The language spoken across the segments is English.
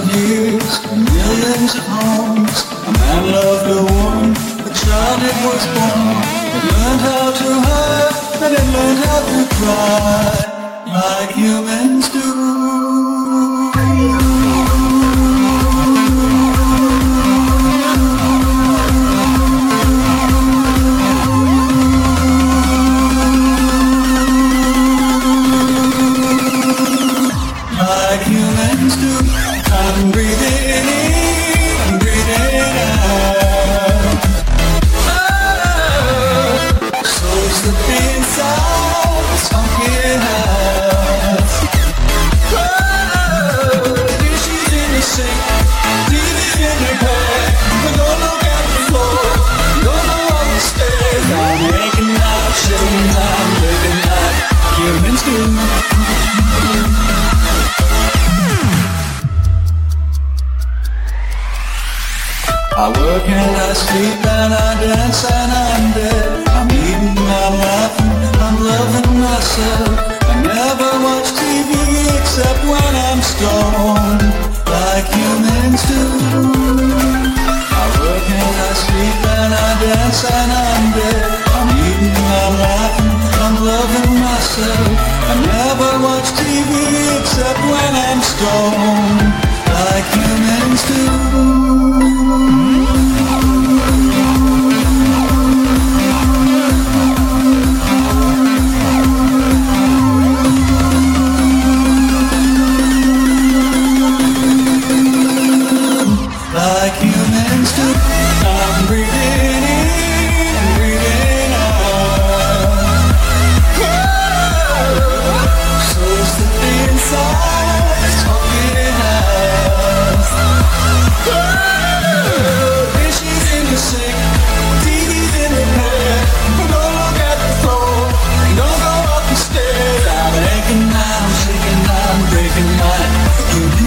of years, millions of homes, a man loved a woman, a child it was born. It learned how to and it learned how to cry, like humans do. I work and I sleep and I dance and I'm dead. I'm eating, I'm laughing, I'm loving myself. I never watch TV except when I'm stoned, like humans do. Myself. I never watch TV except when I'm stoned, like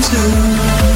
to